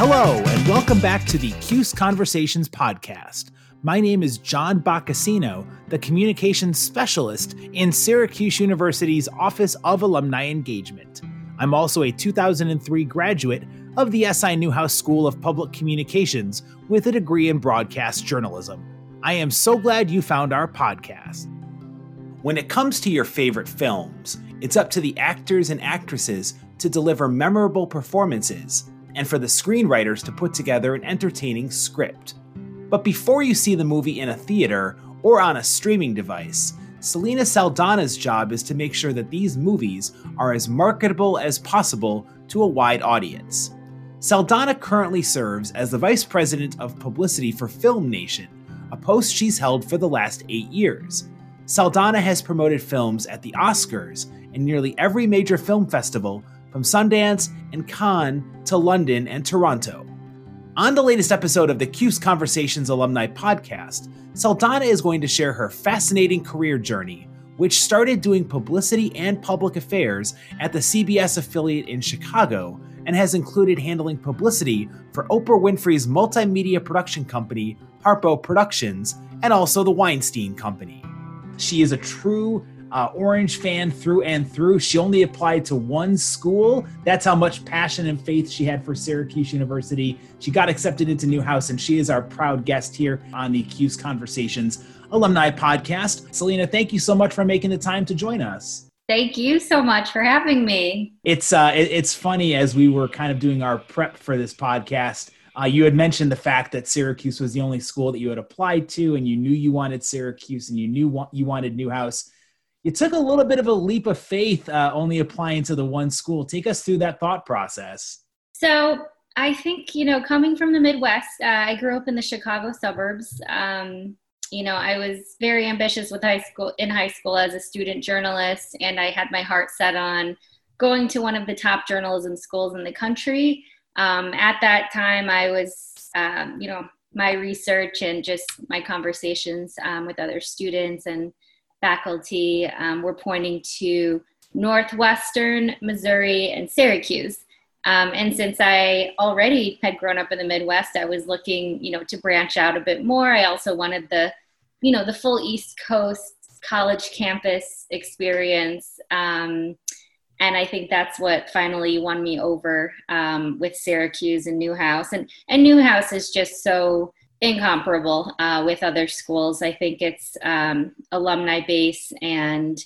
Hello, and welcome back to the CUSE Conversations podcast. My name is John Boccacino, the communications specialist in Syracuse University's Office of Alumni Engagement. I'm also a 2003 graduate of the SI Newhouse School of Public Communications with a degree in broadcast journalism. I am so glad you found our podcast. When it comes to your favorite films, it's up to the actors and actresses to deliver memorable performances and for the screenwriters to put together an entertaining script. But before you see the movie in a theater or on a streaming device, Selena Saldana's job is to make sure that these movies are as marketable as possible to a wide audience. Saldana currently serves as the Vice President of Publicity for Film Nation, a post she's held for the last eight years. Saldana has promoted films at the Oscars and nearly every major film festival from Sundance and Cannes to London and Toronto. On the latest episode of the CUSE Conversations Alumni podcast, Saldana is going to share her fascinating career journey, which started doing publicity and public affairs at the CBS affiliate in Chicago and has included handling publicity for Oprah Winfrey's multimedia production company, Harpo Productions, and also the Weinstein Company. She is a true uh, Orange fan through and through. She only applied to one school. That's how much passion and faith she had for Syracuse University. She got accepted into Newhouse, and she is our proud guest here on the CUSE Conversations Alumni Podcast. Selena, thank you so much for making the time to join us. Thank you so much for having me. It's uh, it, it's funny as we were kind of doing our prep for this podcast. Uh, you had mentioned the fact that Syracuse was the only school that you had applied to, and you knew you wanted Syracuse, and you knew you wanted Newhouse you took a little bit of a leap of faith uh, only applying to the one school. Take us through that thought process. So I think, you know, coming from the Midwest, uh, I grew up in the Chicago suburbs. Um, you know, I was very ambitious with high school in high school as a student journalist, and I had my heart set on going to one of the top journalism schools in the country. Um, at that time, I was, um, you know, my research and just my conversations um, with other students and faculty um, were pointing to Northwestern, Missouri, and Syracuse. Um, and since I already had grown up in the Midwest, I was looking, you know, to branch out a bit more. I also wanted the, you know, the full East Coast college campus experience. Um, and I think that's what finally won me over um, with Syracuse and Newhouse. And and Newhouse is just so incomparable uh, with other schools. I think it's um, alumni base and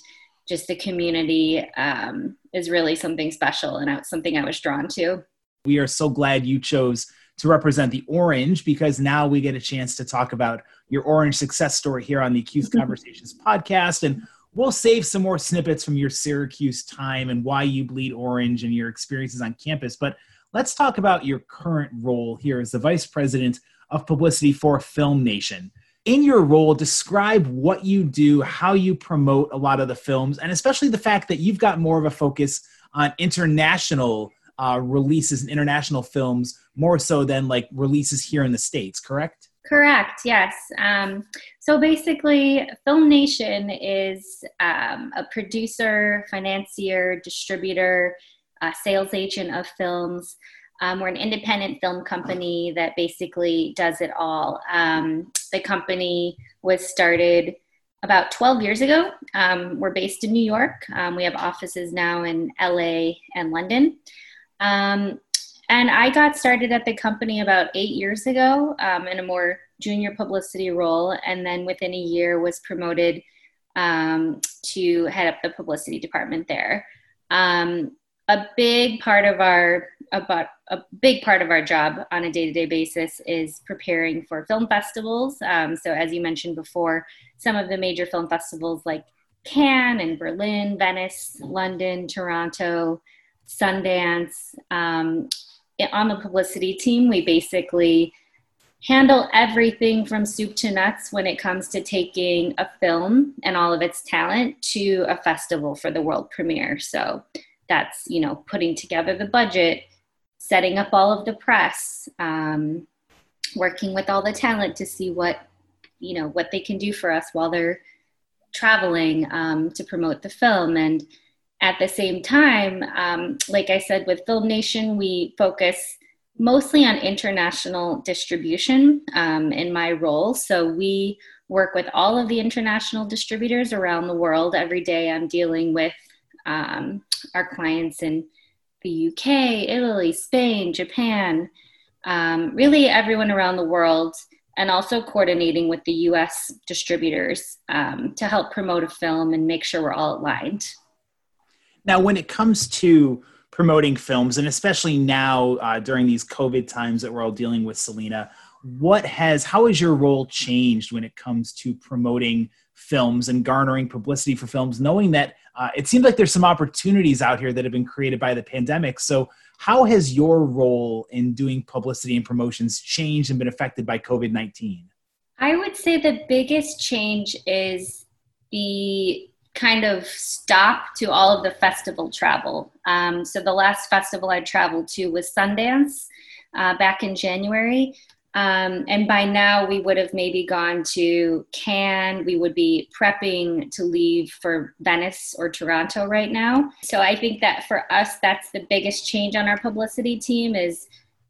just the community um, is really something special and something I was drawn to. We are so glad you chose to represent the Orange because now we get a chance to talk about your Orange success story here on the CUSE Conversations podcast. And we'll save some more snippets from your Syracuse time and why you bleed orange and your experiences on campus. But let's talk about your current role here as the vice president of publicity for Film Nation. In your role, describe what you do, how you promote a lot of the films, and especially the fact that you've got more of a focus on international uh, releases and international films more so than like releases here in the States, correct? Correct, yes. Um, so basically, Film Nation is um, a producer, financier, distributor, uh, sales agent of films. Um, we're an independent film company that basically does it all. Um, the company was started about 12 years ago. Um, we're based in New York. Um, we have offices now in LA and London. Um, and I got started at the company about eight years ago um, in a more junior publicity role. And then within a year was promoted to head up the publicity department there. Um, a big part of our about a big part of our job on a day-to-day basis is preparing for film festivals. Um, so as you mentioned before some of the major film festivals like cannes and berlin venice london toronto sundance um, on the publicity team we basically handle everything from soup to nuts when it comes to taking a film and all of its talent to a festival for the world premiere. So that's you know putting together the budget setting up all of the press um, working with all the talent to see what you know what they can do for us while they're traveling um, to promote the film and at the same time um, like i said with film nation we focus mostly on international distribution um, in my role. So we work with all of the international distributors around the world. Every day I'm dealing with um, our clients in the UK, Italy, Spain, Japan, um, really everyone around the world, and also coordinating with the US distributors um, to help promote a film and make sure we're all aligned. Now, when it comes to promoting films, and especially now uh, during these COVID times that we're all dealing with, Selena, what has how has your role changed when it comes to promoting films and garnering publicity for films, knowing that uh, it seems like there's some opportunities out here that have been created by the pandemic. So, how has your role in doing publicity and promotions changed and been affected by COVID 19? I would say the biggest change is the kind of stop to all of the festival travel. Um, so, the last festival I traveled to was Sundance uh, back in January. Um, and by now, we would have maybe gone to Cannes. We would be prepping to leave for Venice or Toronto right now. So I think that for us, that's the biggest change on our publicity team is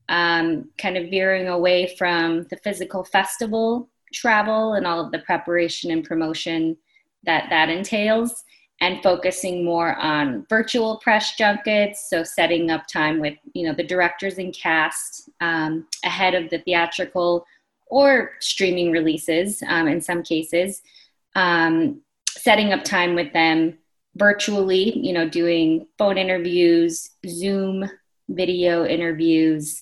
um, kind of veering away from the physical festival travel and all of the preparation and promotion that that entails and focusing more on virtual press junkets so setting up time with you know the directors and cast um, ahead of the theatrical or streaming releases um, in some cases. Um, setting up time with them virtually you know doing phone interviews zoom video interviews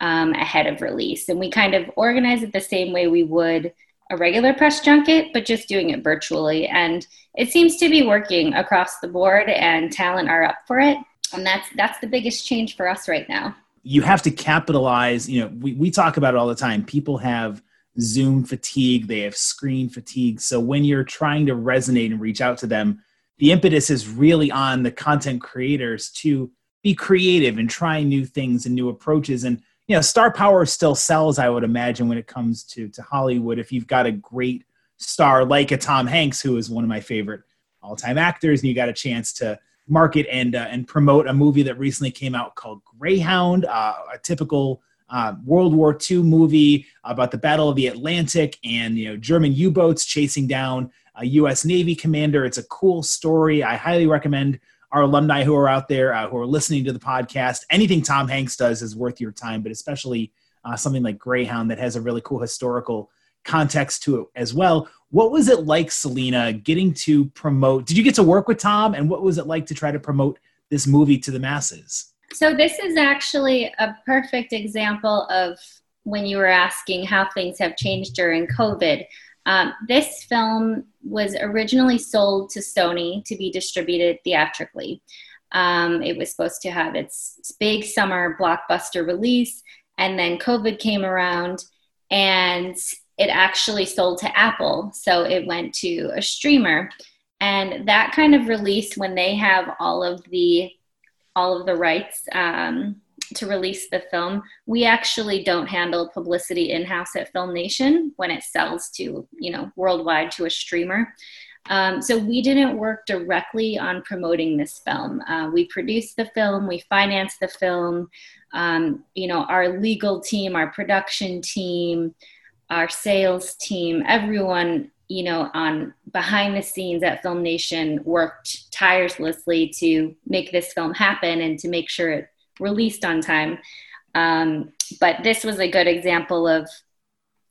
um, ahead of release. And we kind of organize it the same way we would a regular press junket, but just doing it virtually. And it seems to be working across the board, and talent are up for it. And that's that's the biggest change for us right now. You have to capitalize. You know, we, we talk about it all the time. People have Zoom fatigue, they have screen fatigue. So when you're trying to resonate and reach out to them, the impetus is really on the content creators to be creative and try new things and new approaches. And you know, star power still sells, I would imagine, when it comes to to Hollywood. If you've got a great star like a Tom Hanks, who is one of my favorite all time actors, and you got a chance to market and uh, and promote a movie that recently came out called Greyhound, uh, a typical uh, World War II movie about the Battle of the Atlantic and you know German U-boats chasing down a U.S. Navy commander. It's a cool story. I highly recommend our alumni who are out there uh, who are listening to the podcast. Anything Tom Hanks does is worth your time, but especially uh, something like Greyhound that has a really cool historical context to it as well. What was it like, Selena, getting to promote? Did you get to work with Tom, and what was it like to try to promote this movie to the masses? So, this is actually a perfect example of when you were asking how things have changed during COVID. Um, this film was originally sold to Sony to be distributed theatrically. Um, it was supposed to have its big summer blockbuster release, and then COVID came around and it actually sold to Apple. So it went to a streamer. And that kind of release, when they have all of the all of the rights um, to release the film, we actually don't handle publicity in house at Film Nation when it sells to, you know, worldwide to a streamer. Um, so we didn't work directly on promoting this film. Uh, we produced the film, we financed the film. Um, you know, our legal team, our production team, our sales team, everyone, you know, on behind the scenes at Film Nation worked tirelessly to make this film happen and to make sure it released on time. Um, but this was a good example of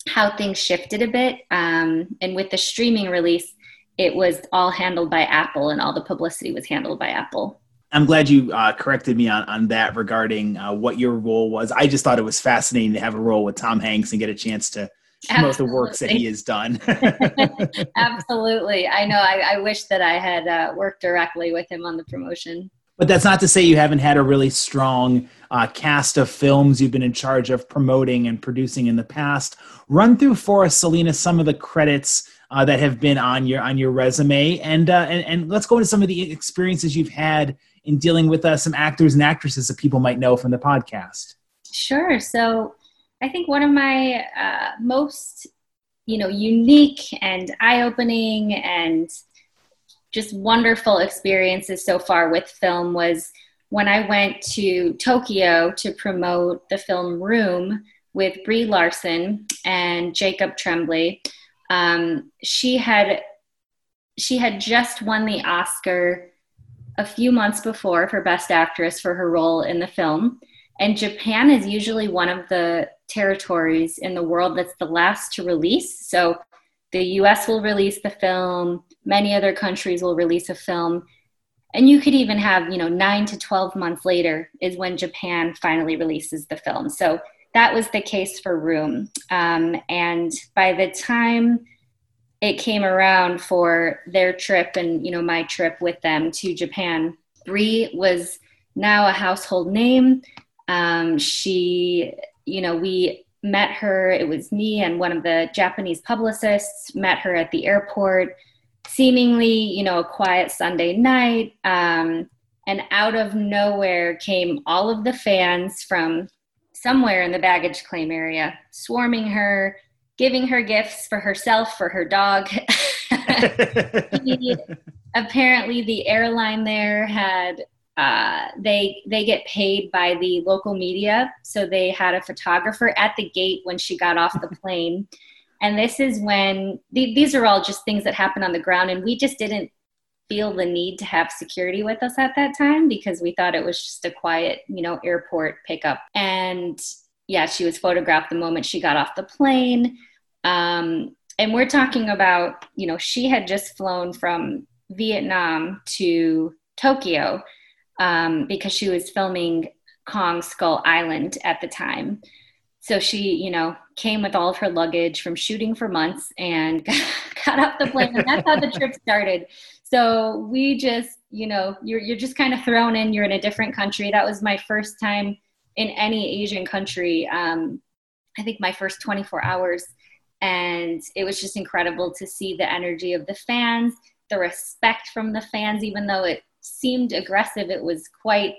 how things shifted a bit. Um, and with the streaming release, it was all handled by Apple, and all the publicity was handled by Apple. I'm glad you uh, corrected me on, on that regarding uh, what your role was. I just thought it was fascinating to have a role with Tom Hanks and get a chance to promote the works that he has done. Absolutely. I know. I, I, wish that I had uh, worked directly with him on the promotion. But that's not to say you haven't had a really strong uh, cast of films you've been in charge of promoting and producing in the past. Run through for us, Selena, some of the credits uh, that have been on your on your resume, and, uh, and and let's go into some of the experiences you've had in dealing with uh, some actors and actresses that people might know from the podcast. Sure. So, I think one of my uh, most you know unique and eye-opening and just wonderful experiences so far with film was when I went to Tokyo to promote the film Room with Brie Larson and Jacob Tremblay, um, she had she had just won the Oscar a few months before for Best Actress for her role in the film. And Japan is usually one of the territories in the world that's the last to release. So the US will release the film, many other countries will release a film. And you could even have, you know, nine to 12 months later is when Japan finally releases the film. So that was the case for Room. Um, and by the time it came around for their trip and, you know, my trip with them to Japan, Brie was now a household name. Um, she, you know, we met her. It was me and one of the Japanese publicists met her at the airport, seemingly, you know, a quiet Sunday night. Um, and out of nowhere came all of the fans from somewhere in the baggage claim area, swarming her, giving her gifts for herself, for her dog. apparently, the airline there had uh, they they get paid by the local media, so they had a photographer at the gate when she got off the plane. And this is when th- these are all just things that happen on the ground, and we just didn't feel the need to have security with us at that time because we thought it was just a quiet, you know, airport pickup. And yeah, she was photographed the moment she got off the plane. Um, and we're talking about, you know, she had just flown from Vietnam to Tokyo um, because she was filming Kong Skull Island at the time. So she, you know, came with all of her luggage from shooting for months and got off the plane, and that's how the trip started. So we just, you know, you're you're just kind of thrown in. You're in a different country. That was my first time in any Asian country. Um, I think my first 24 hours, and it was just incredible to see the energy of the fans, the respect from the fans, even though it seemed aggressive. It was quite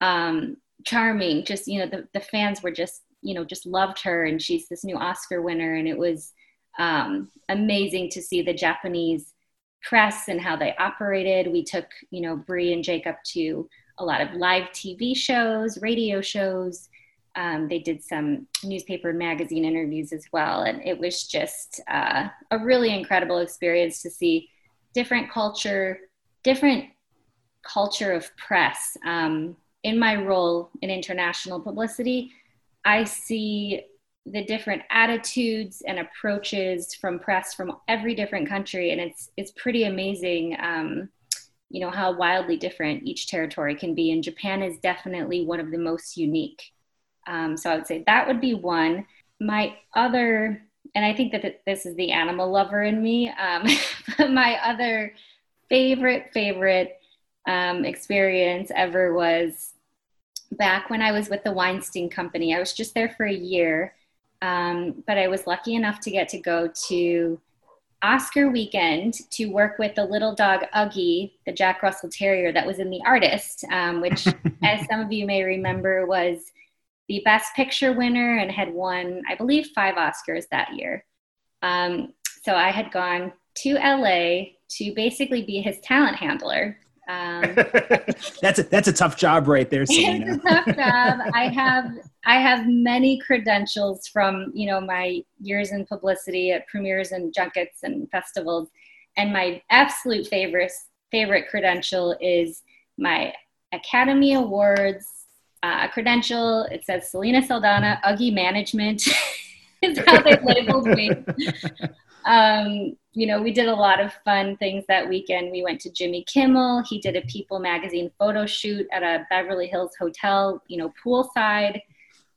um, charming. Just you know, the the fans were just you know just loved her, and she's this new Oscar winner, and it was um, amazing to see the Japanese press and how they operated. We took you know Brie and Jacob to a lot of live TV shows, radio shows. Um, they did some newspaper and magazine interviews as well, and it was just uh, a really incredible experience to see different culture, different culture of press. Um, in my role in international publicity, I see the different attitudes and approaches from press from every different country, and it's it's pretty amazing. Um, you know how wildly different each territory can be, and Japan is definitely one of the most unique. Um, so I would say that would be one. My other, and I think that this is the animal lover in me. Um, my other favorite favorite um, experience ever was back when I was with the Weinstein Company. I was just there for a year, um, but I was lucky enough to get to go to Oscar weekend to work with the little dog Uggie, the Jack Russell Terrier that was in The Artist, um, which, as some of you may remember, was the Best Picture winner and had won, I believe, five Oscars that year. Um, so I had gone to LA to basically be his talent handler. Um, that's a that's a tough job right there, Selena. It's a tough job. I have I have many credentials from you know my years in publicity at premieres and junkets and festivals, and my absolute favorite favorite credential is my Academy Awards uh, credential. It says Selena Saldana, Uggie Management. is how they labeled me. Um, you know, we did a lot of fun things that weekend. We went to Jimmy Kimmel. He did a People magazine photo shoot at a Beverly Hills hotel, you know, poolside.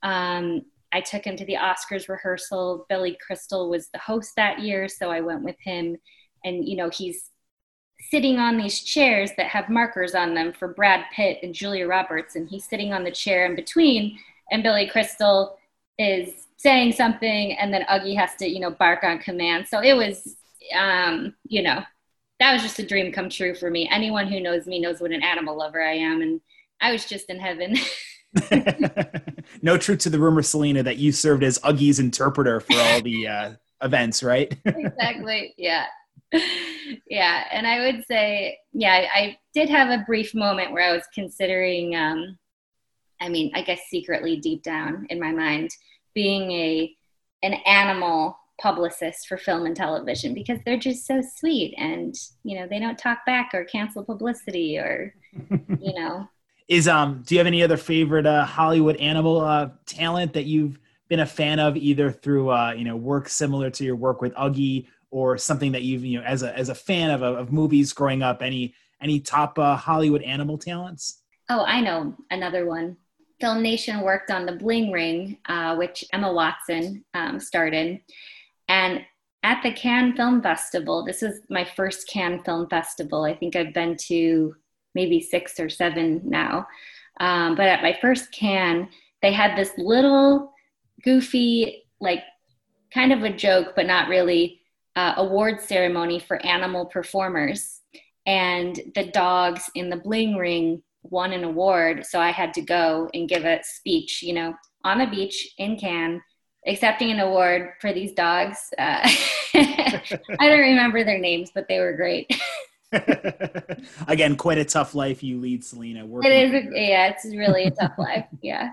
Um, I took him to the Oscars rehearsal. Billy Crystal was the host that year, so I went with him. And, you know, he's sitting on these chairs that have markers on them for Brad Pitt and Julia Roberts, and he's sitting on the chair in between. And Billy Crystal is saying something and then Uggie has to, you know, bark on command. So it was, um, you know, that was just a dream come true for me. Anyone who knows me knows what an animal lover I am. And I was just in heaven. no truth to the rumor, Selena, that you served as Uggie's interpreter for all the uh, events, right? exactly. Yeah. yeah, and I would say, yeah, I did have a brief moment where I was considering, um, I mean, I guess secretly deep down in my mind, being a an animal publicist for film and television because they're just so sweet and you know they don't talk back or cancel publicity or you know is um do you have any other favorite uh, hollywood animal uh, talent that you've been a fan of either through uh, you know work similar to your work with Uggie or something that you've you know as a as a fan of of movies growing up any any top uh, Hollywood animal talents? Oh, I know another one. Film Nation worked on the Bling Ring, uh, which Emma Watson um, starred in, and at the Cannes Film Festival. This is my first Cannes Film Festival. I think I've been to maybe six or seven now. Um, but at my first Cannes, they had this little goofy, like kind of a joke, but not really, uh, award ceremony for animal performers. And the dogs in the bling ring won an award. So I had to go and give a speech, you know, on the beach in Cannes, accepting an award for these dogs. Uh, I don't remember their names, but they were great. Again, quite a tough life you lead, Selena. It is, a, yeah, it's really a tough life. Yeah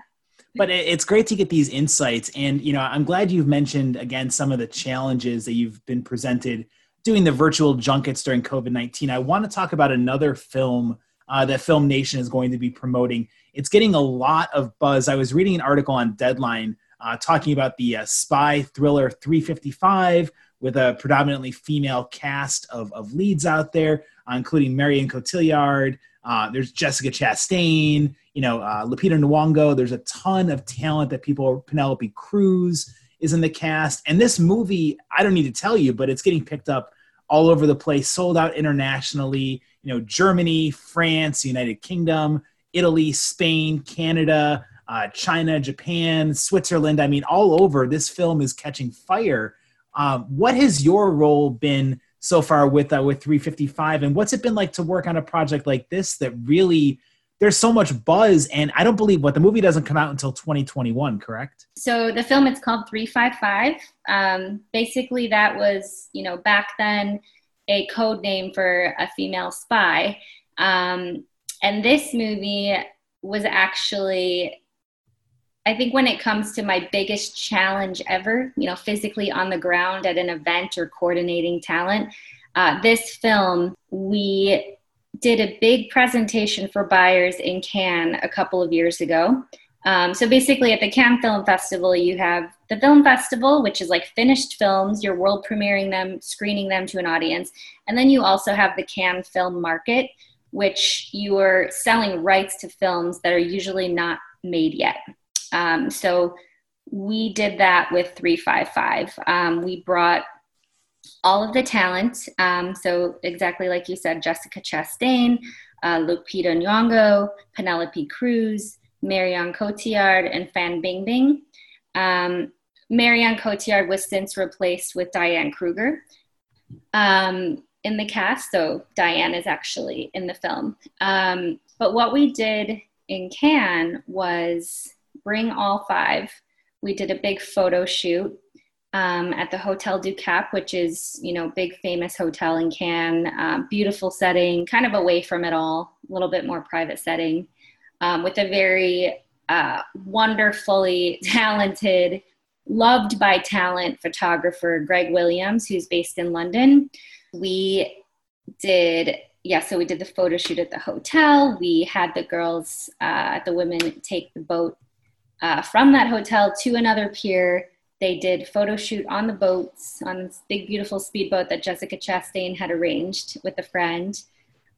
but it's great to get these insights and you know i'm glad you've mentioned again some of the challenges that you've been presented doing the virtual junkets during covid-19 i want to talk about another film uh, that film nation is going to be promoting it's getting a lot of buzz i was reading an article on deadline uh, talking about the uh, spy thriller 355 with a predominantly female cast of, of leads out there uh, including marion cotillard uh, there's jessica chastain you know, uh, Lupita Nyong'o. There's a ton of talent that people. Penelope Cruz is in the cast, and this movie, I don't need to tell you, but it's getting picked up all over the place, sold out internationally. You know, Germany, France, United Kingdom, Italy, Spain, Canada, uh, China, Japan, Switzerland. I mean, all over. This film is catching fire. Um, what has your role been so far with uh, with 355, and what's it been like to work on a project like this that really there's so much buzz and i don't believe what the movie doesn't come out until 2021 correct? So the film it's called 355 um, basically that was you know back then a code name for a female spy. Um, and this movie was actually I think when it comes to my biggest challenge ever, you know, physically on the ground at an event or coordinating talent, uh, this film, we did a big presentation for buyers in Cannes a couple of years ago. Um, so basically, at the Cannes Film Festival, you have the film festival, which is like finished films, you're world premiering them, screening them to an audience. And then you also have the Cannes Film Market, which you are selling rights to films that are usually not made yet. Um, so we did that with 355. Um, we brought all of the talent. Um, so exactly like you said, Jessica Chastain, uh, Lupita Nyong'o, Penelope Cruz, Marion Cotillard, and Fan Bingbing. Um, Marion Cotillard was since replaced with Diane Kruger um, in the cast. So Diane is actually in the film. Um, but what we did in Cannes was bring all five. We did a big photo shoot um, at the Hotel du Cap, which is you know big famous hotel in Cannes, uh, beautiful setting, kind of away from it all, a little bit more private setting, um, with a very uh, wonderfully talented, loved by talent photographer Greg Williams, who's based in London. We did yeah, so we did the photo shoot at the hotel. We had the girls, uh, the women, take the boat uh, from that hotel to another pier they did photo shoot on the boats on this big beautiful speedboat that jessica chastain had arranged with a friend.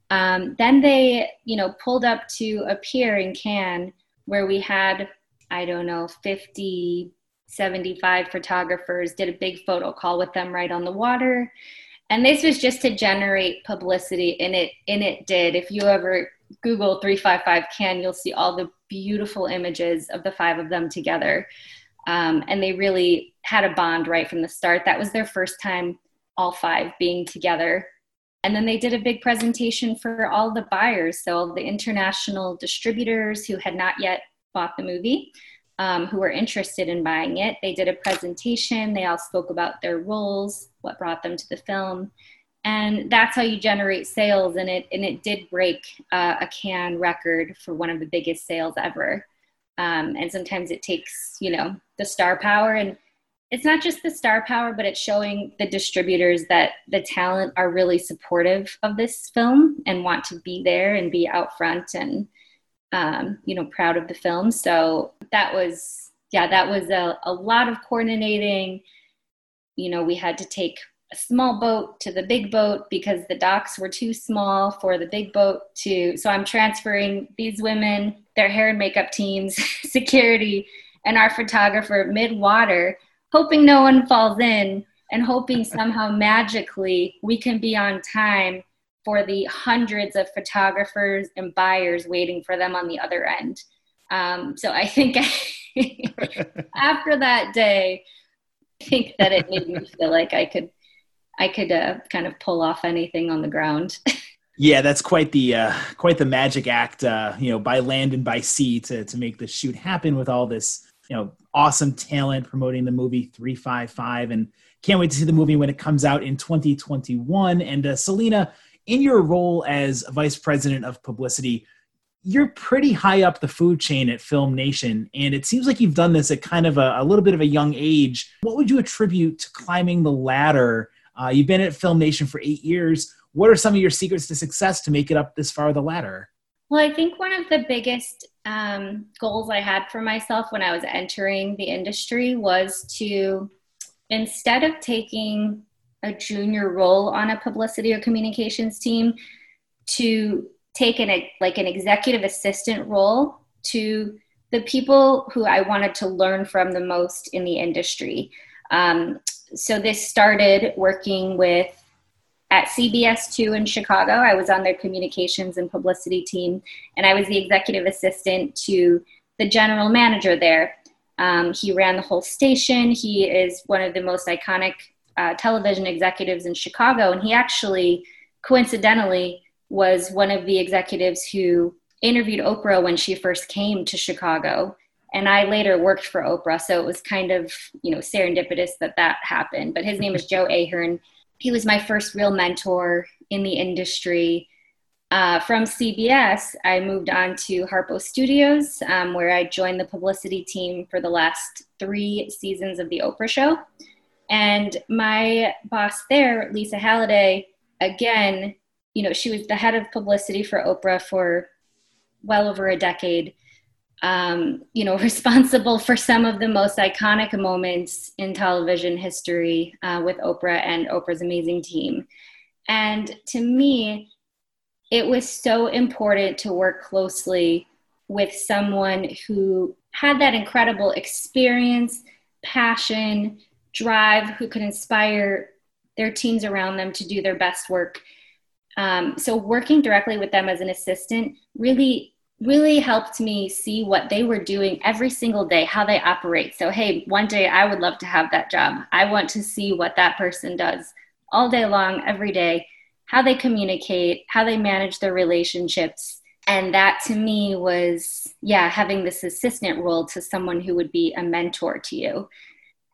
Um, then they you know pulled up to a pier in cannes where we had i don't know 50 75 photographers did a big photo call with them right on the water. And this was just to generate publicity and it and it did. If you ever google 355 Cannes you'll see all the beautiful images of the five of them together um, and they really had a bond right from the start. That was their first time, all five being together. And then they did a big presentation for all the buyers, so all the international distributors who had not yet bought the movie, um, who were interested in buying it. They did a presentation. They all spoke about their roles, what brought them to the film. and that's how you generate sales and it and it did break uh, a Cannes record for one of the biggest sales ever um, and sometimes it takes you know the star power. And it's not just the star power but it's showing the distributors that the talent are really supportive of this film and want to be there and be out front and um, you know proud of the film. So that was yeah that was a, a lot of coordinating. You know we had to take small boat to the big boat because the docks were too small for the big boat to so i'm transferring these women their hair and makeup teams security and our photographer mid water hoping no one falls in and hoping somehow magically we can be on time for the hundreds of photographers and buyers waiting for them on the other end. Um, so i think after that day i think that it made me feel like i could I could uh, kind of pull off anything on the ground. yeah, that's quite the uh, quite the magic act, uh, you know, by land and by sea to to make the shoot happen with all this, you know, awesome talent promoting the movie 355 and can't wait to see the movie when it comes out in 2021 and uh, Selena in your role as vice president of publicity you're pretty high up the food chain at Film Nation, and it seems like you've done this at kind of a, a, little bit of a young age. What would you attribute to climbing the ladder uh, you've been at Film Nation for eight years. What are some of your secrets to success to make it up this far the ladder? Well, I think one of the biggest um, goals I had for myself when I was entering the industry was to, instead of taking a junior role on a publicity or communications team, to take an like an executive assistant role to the people who I wanted to learn from the most in the industry. Um, so this started working with at CBS 2 in Chicago. I was on their communications and publicity team, and I was the executive assistant to the general manager there. Um, he ran the whole station. He is one of the most iconic uh, television executives in Chicago, and he actually, coincidentally, was one of the executives who interviewed Oprah when she first came to Chicago and I later worked for Oprah, so it was kind of you know serendipitous that that happened. But his name is Joe Ahern. He was my first real mentor in the industry. Uh, from CBS, I moved on to Harpo Studios, um, where I joined the publicity team for the last three seasons of The Oprah Show. And my boss there, Lisa Halliday, again, you know, she was the head of publicity for Oprah for well over a decade um, you know, responsible for some of the most iconic moments in television history uh, with Oprah and Oprah's amazing team. And to me, it was so important to work closely with someone who had that incredible experience, passion, drive, who could inspire their teams around them to do their best work. Um, so, working directly with them as an assistant really really helped me see what they were doing every single day, how they operate. So, hey, one day I would love to have that job. I want to see what that person does all day long, every day, how they communicate, how they manage their relationships. And that to me was, yeah, having this assistant role to someone who would be a mentor to you.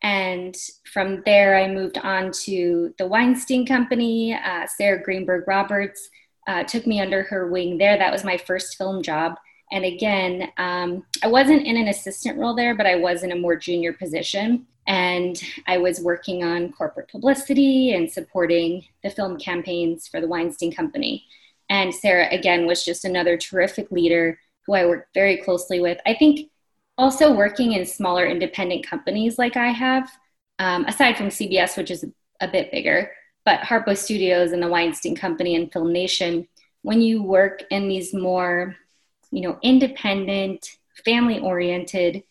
And from there, I moved on to the Weinstein Company, uh, Sarah Greenberg Roberts uh, took me under her wing there. That was my first film job. And again, um, I wasn't in an assistant role there, but I was in a more junior position. And I was working on corporate publicity and supporting the film campaigns for the Weinstein Company. And Sarah, again, was just another terrific leader who I worked very closely with. I think also working in smaller independent companies like I have, um, aside from CBS, which is a bit bigger, but Harpo Studios and the Weinstein Company and Film Nation, when you work in these more, you know, independent, family-oriented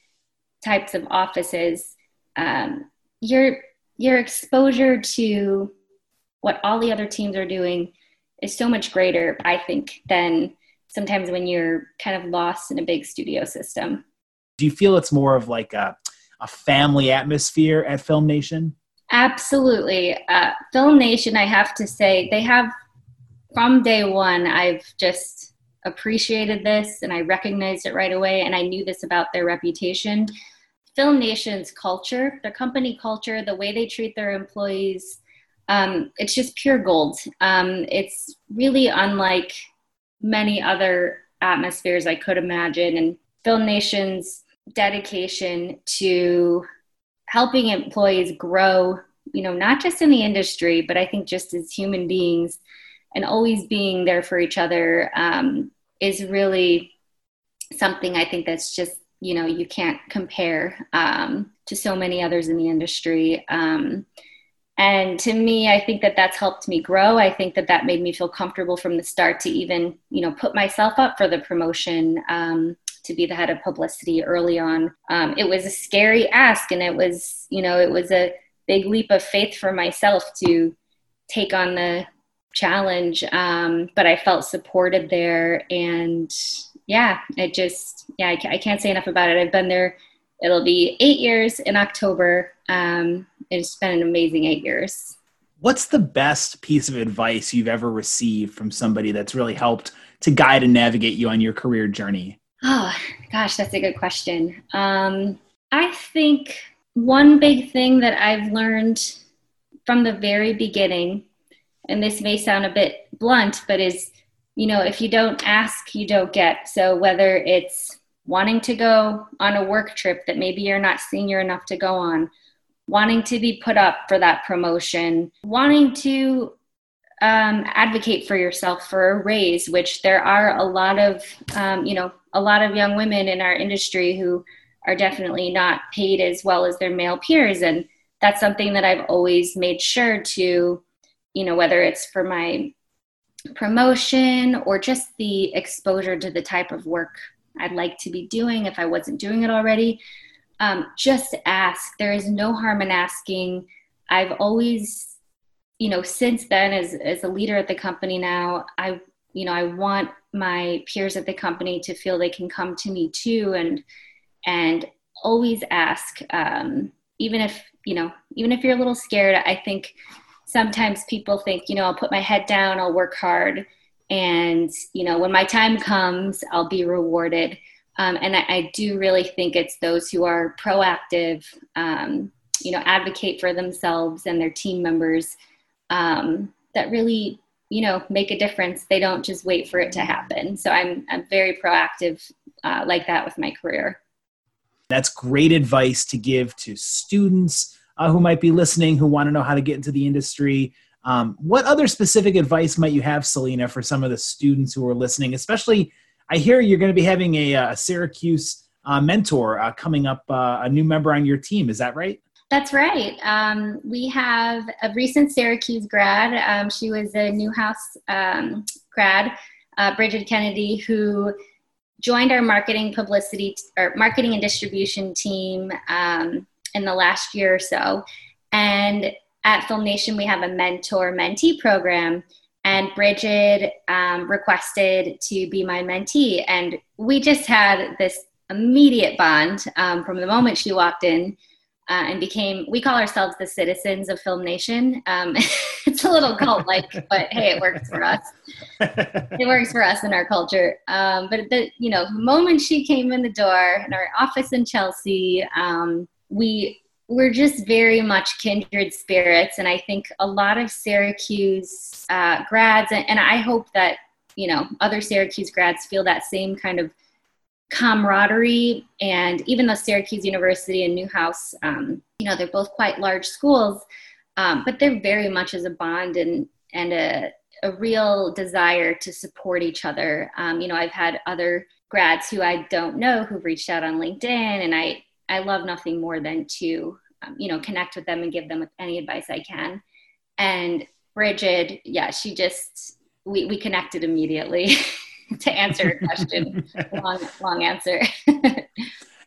types of offices, um, your your exposure to what all the other teams are doing is so much greater, I think, than sometimes when you're kind of lost in a big studio system. Do you feel it's more of like a, a family atmosphere at Film Nation? Absolutely. Uh, Film Nation, I have to say, they have from day one, I've just appreciated this and I recognized it right away. And I knew this about their reputation. Film Nation's culture, their company culture, the way they treat their employees, um, it's just pure gold. Um, it's really unlike many other atmospheres I could imagine. And Film Nation's dedication to helping employees grow, you know, not just in the industry, but I think just as human beings and always being there for each other um, is really something I think that's just, you know, you can't compare um, to so many others in the industry. Um, and to me i think that that's helped me grow i think that that made me feel comfortable from the start to even you know put myself up for the promotion um, to be the head of publicity early on um, it was a scary ask and it was you know it was a big leap of faith for myself to take on the challenge um, but i felt supported there and yeah it just yeah I, I can't say enough about it i've been there it'll be eight years in october um, it's been an amazing eight years. What's the best piece of advice you've ever received from somebody that's really helped to guide and navigate you on your career journey? Oh, gosh, that's a good question. Um, I think one big thing that I've learned from the very beginning, and this may sound a bit blunt, but is, you know, if you don't ask, you don't get. So whether it's wanting to go on a work trip that maybe you're not senior enough to go on, wanting to be put up for that promotion, wanting to um, advocate for yourself for a raise, which there are a lot of, um, you know, a lot of young women in our industry who are definitely not paid as well as their male peers. And that's something that I've always made sure to, you know, whether it's for my promotion or just the exposure to the type of work I'd like to be doing if I wasn't doing it already um, just ask. There is no harm in asking. I've always, you know, since then, as as a leader at the company now, I, you know, I want my peers at the company to feel they can come to me too, and and always ask. Um, even if you know, even if you're a little scared, I think sometimes people think, you know, I'll put my head down, I'll work hard, and you know, when my time comes, I'll be rewarded. Um, and I, I, do really think it's those who are proactive, um, you know, advocate for themselves and their team members um, that really, you know, make a difference. They don't just wait for it to happen. So I'm, I'm very proactive uh, like that with my career. That's great advice to give to students uh, who might be listening, who want to know how to get into the industry. Um, what other specific advice might you have, Selena, for some of the students who are listening, especially I hear you're going to be having a, a Syracuse uh, mentor uh, coming up, uh, a new member on your team. Is that right? That's right. Um, we have a recent Syracuse grad. Um, she was a Newhouse um, grad, uh, Bridget Kennedy, who joined our marketing publicity or marketing and distribution team um, in the last year or so. And at Film Nation, we have a mentor mentee program and Bridget um, requested to be my mentee. And we just had this immediate bond um, from the moment she walked in uh, and became, we call ourselves the citizens of Film Nation. Um, it's a little cult like, but hey, it works for us. it works for us in our culture. Um, but the, you know, the moment she came in the door in our office in Chelsea, um, we we're just very much kindred spirits and i think a lot of syracuse uh, grads and, and, i hope that you know other syracuse grads feel that same kind of camaraderie and even though syracuse university and newhouse um, you know they're both quite large schools um, but they're very much as a bond and and a, a real desire to support each other um, you know i've had other grads who i don't know who've reached out on linkedin and i I love nothing more than to, um, you know, connect with them and give them any advice I can. And Bridget, yeah, she just, we, we connected immediately to answer your question. long, long answer. and,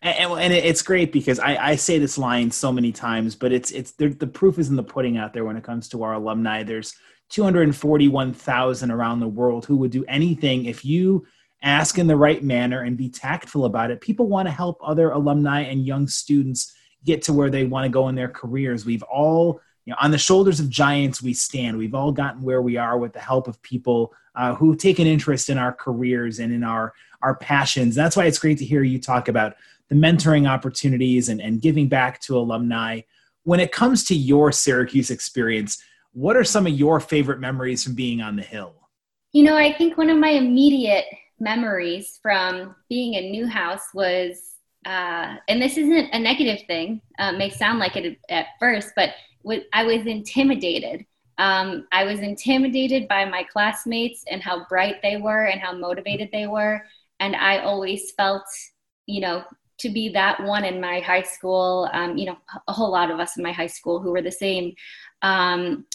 and, it's great because I, I, say this line so many times, but it's it's the proof is in the pudding out there when it comes to our alumni. There's 241,000 around the world who would do anything if you ask in the right manner and be tactful about it. People want to help other alumni and young students get to where they want to go in their careers. We've all, you know, on the shoulders of giants, we stand. We've all gotten where we are with the help of people uh, who take an interest in our careers and in our our passions. That's why it's great to hear you talk about the mentoring opportunities and, and giving back to alumni. When it comes to your Syracuse experience, What are some of your favorite memories from being on the Hill? You know, I think one of my immediate memories from being in Newhouse was, uh, and this isn't a negative thing, uh, may sound like it at first, but I was intimidated. Um, I was intimidated by my classmates and how bright they were and how motivated they were. And I always felt, you know, to be that one in my high school, um, you know, a whole lot of us in my high school who were the same. Um,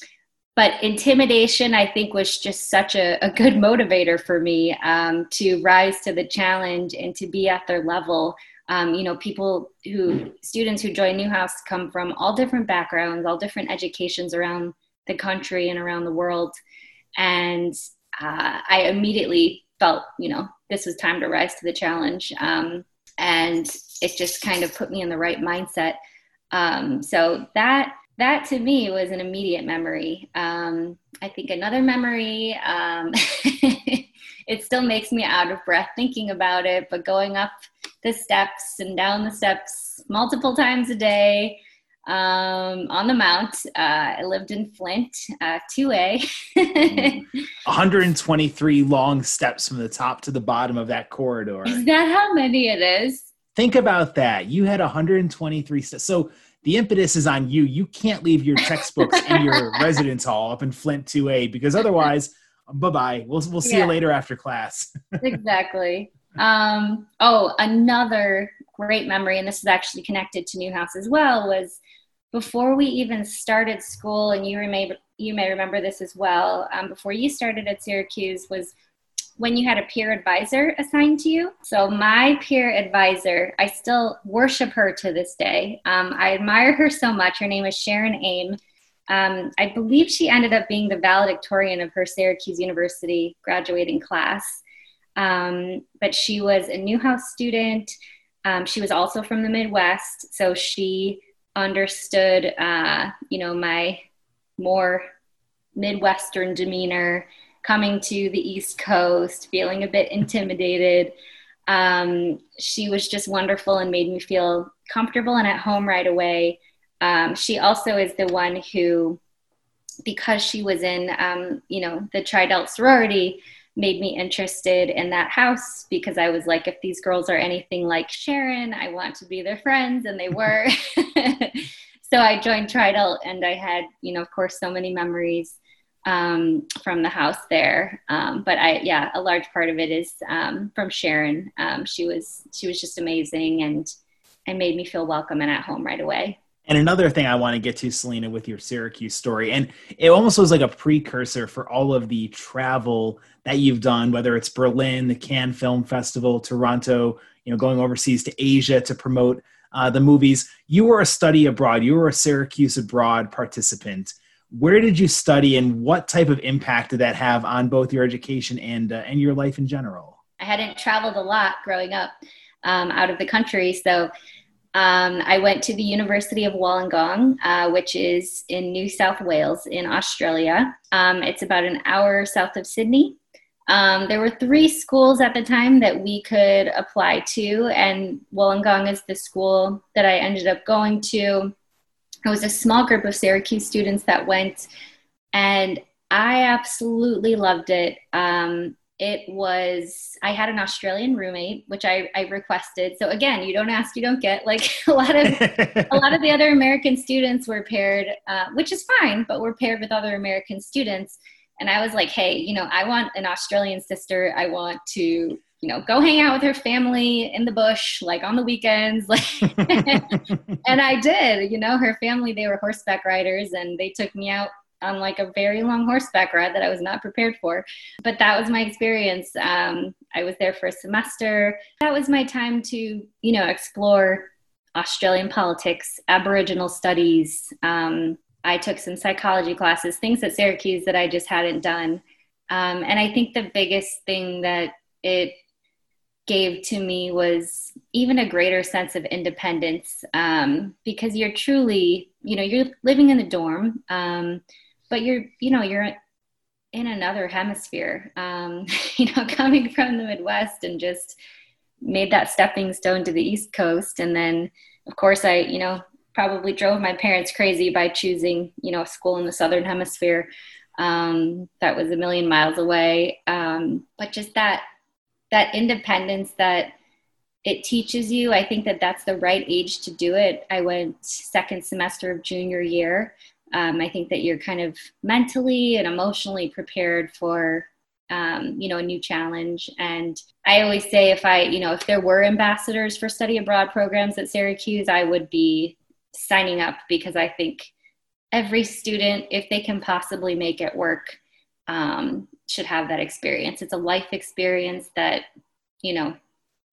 but intimidation, I think, was just such a, a good motivator for me um, to rise to the challenge and to be at their level. Um, you know, people who, students who join Newhouse come from all different backgrounds, all different educations around the country and around the world. And uh, I immediately felt, you know, this was time to rise to the challenge. Um, and it just kind of put me in the right mindset. Um, so that that to me was an immediate memory. Um, I think another memory, um, it still makes me out of breath thinking about it, but going up the steps and down the steps multiple times a day um, on the Mount. Uh, I lived in Flint, uh, 2A. 123 long steps from the top to the bottom of that corridor. Is that how many it is? Think about that. You had 123 steps. So the impetus is on you. You can't leave your textbooks in your residence hall up in Flint 2A because otherwise, bye bye. We'll we'll see yeah. you later after class. exactly. Um, oh, another great memory, and this is actually connected to Newhouse as well, was before we even started school, and you may you may remember this as well. Um, before you started at Syracuse, was when you had a peer advisor assigned to you. So, my peer advisor, I still worship her to this day. Um, I admire her so much. Her name is Sharon Aim. Um, I believe she ended up being the valedictorian of her Syracuse University graduating class. Um, but she was a Newhouse student. Um, she was also from the Midwest, so she understood, uh, you know, my more Midwestern demeanor coming to the East Coast, feeling a bit intimidated. Um, she was just wonderful and made me feel comfortable and at home right away. Um, she also is the one who, because she was in, um, you know, the Tri Delt sorority, made me interested in that house because I was like, if these girls are anything like Sharon, I want to be their friends, and they were. so I joined Tri Delt, and I had, you know, of course, so many memories um, from the house there. Um, but I, yeah, a large part of it is um, from Sharon. Um, she was she was just amazing and and made me feel welcome and at home right away. And another thing I want to get to, Selena, with your Syracuse story, and it almost was like a precursor for all of the travel that you've done, whether it's Berlin, the Cannes Film Festival, Toronto, you know, going overseas to Asia to promote uh, the movies. You were a study abroad. You were a Syracuse abroad participant where did you study and what type of impact did that have on both your education and uh, and your life in general i hadn't traveled a lot growing up um, out of the country so um, i went to the university of wollongong uh, which is in new south wales in australia. Um, it's about an hour south of sydney. Um, there were three schools at the time that we could apply to and wollongong is the school that i ended up going to. It was a small group of Syracuse students that went, and I absolutely loved it. Um, it was i had an australian roommate which I, I requested. So again you don't ask you don't get. Like a lot of a lot of the other american students were paired uh, which is fine but we're paired with other american students. And i was like hey you know i want an australian sister. I want to you know, go hang out with her family in the bush, like on the weekends. Like, and I did, you know, her family, they were horseback riders and they took me out on like a very long horseback ride that I was not prepared for. But that was my experience. Um, I was there for a semester. That was my time to, you know, explore Australian politics, Aboriginal studies. Um, I took some psychology classes, things at Syracuse that I just hadn't done. Um, and I think the biggest thing that it gave to me was even a greater sense of independence um, because you're truly, you know, you're living in the dorm, um, but you're, you know, you're in another hemisphere. Um, you know, coming from the Midwest and just made that stepping stone to the East Coast, and then, of course, I, you know, probably drove my parents crazy by choosing, you know, a school in the southern hemisphere um, that was a million miles away. Um, but just that that independence that it teaches you. I think that that's the right age to do it. I went second semester of junior year. Um, I think that you're kind of mentally and emotionally prepared for um, you know a new challenge and i always say if i you know if there were ambassadors for study abroad programs at syracuse i would be signing up because i think every student if they can possibly make it work um, should have that experience it's a life experience that you know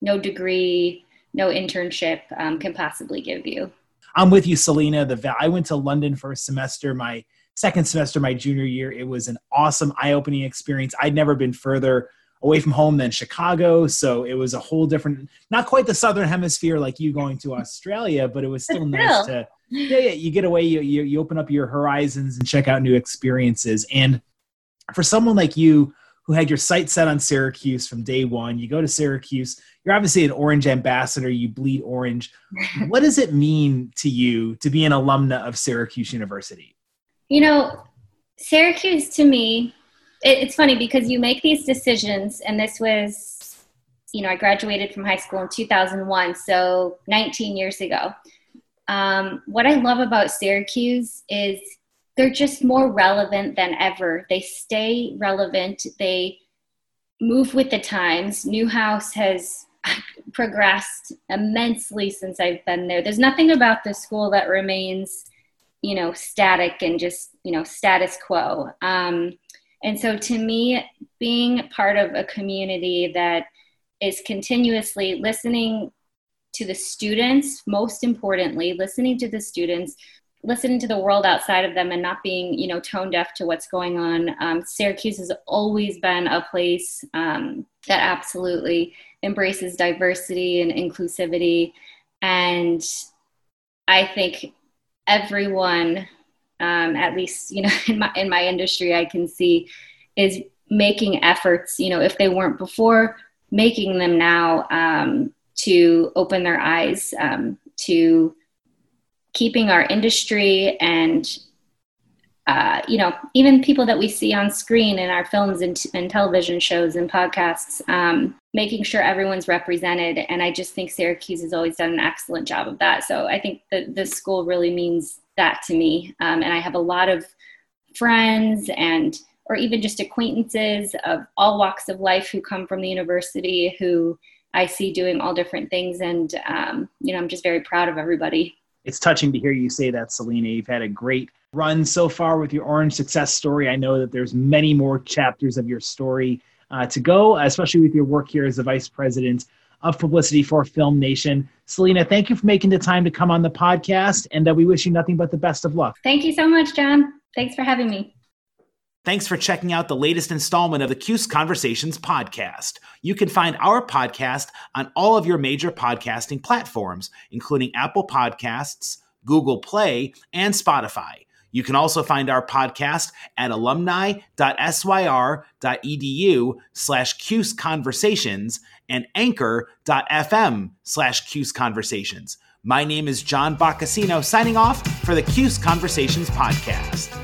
no degree, no internship um, can possibly give you. I'm with you, Selena. The I went to London for a semester. My second semester, my junior year, it was an awesome, eye-opening experience. I'd never been further away from home than Chicago, so it was a whole different, not quite the southern hemisphere like you going to Australia, but it was still nice to. Yeah, yeah, you get away, you, you you open up your horizons and check out new experiences. And for someone like you who had your sights set on Syracuse from day one. You go to Syracuse. You're obviously an Orange ambassador. You bleed orange. what does it mean to you to be an alumna of Syracuse University? You know, Syracuse to me, it, it's funny because you make these decisions, and this was, you know, I graduated from high school in 2001, so 19 years ago. Um, what I love about Syracuse is they're just more relevant than ever. They stay relevant. They move with the times. Newhouse has progressed immensely since I've been there. There's nothing about the school that remains, you know, static and just, you know, status quo. Um, and so to me, being part of a community that is continuously listening to the students, most importantly, listening to the students, listening to the world outside of them and not being you know tone deaf to what's going on. Um, syracuse has always been a place um, that absolutely embraces diversity and inclusivity. And i think everyone um, at least you know in my in my industry i can see is making efforts you know if they weren't before making them now um, to open their eyes um, to keeping our industry and uh, you know even people that we see on screen in our films and, t- and television shows and podcasts um, making sure everyone's represented. And i just think syracuse has always done an excellent job of that. So i think that this school really means that to me. Um, and i have a lot of friends and or even just acquaintances of all walks of life who come from the university who i see doing all different things. And um, you know i'm just very proud of everybody it's touching to hear you say that, Selena. You've had a great run so far with your Orange success story. I know that there's many more chapters of your story uh, to go, especially with your work here as the vice president of publicity for FilmNation. Selena, thank you for making the time to come on the podcast, and uh, we wish you nothing but the best of luck. Thank you so much, John. Thanks for having me. Thanks for checking out the latest installment of the CUSE Conversations podcast. You can find our podcast on all of your major podcasting platforms, including Apple Podcasts, Google Play, and Spotify. You can also find our podcast at alumni.syr.edu slash Conversations and anchor.fm slash Conversations. My name is John Boccacino, signing off for the CUSE Conversations podcast.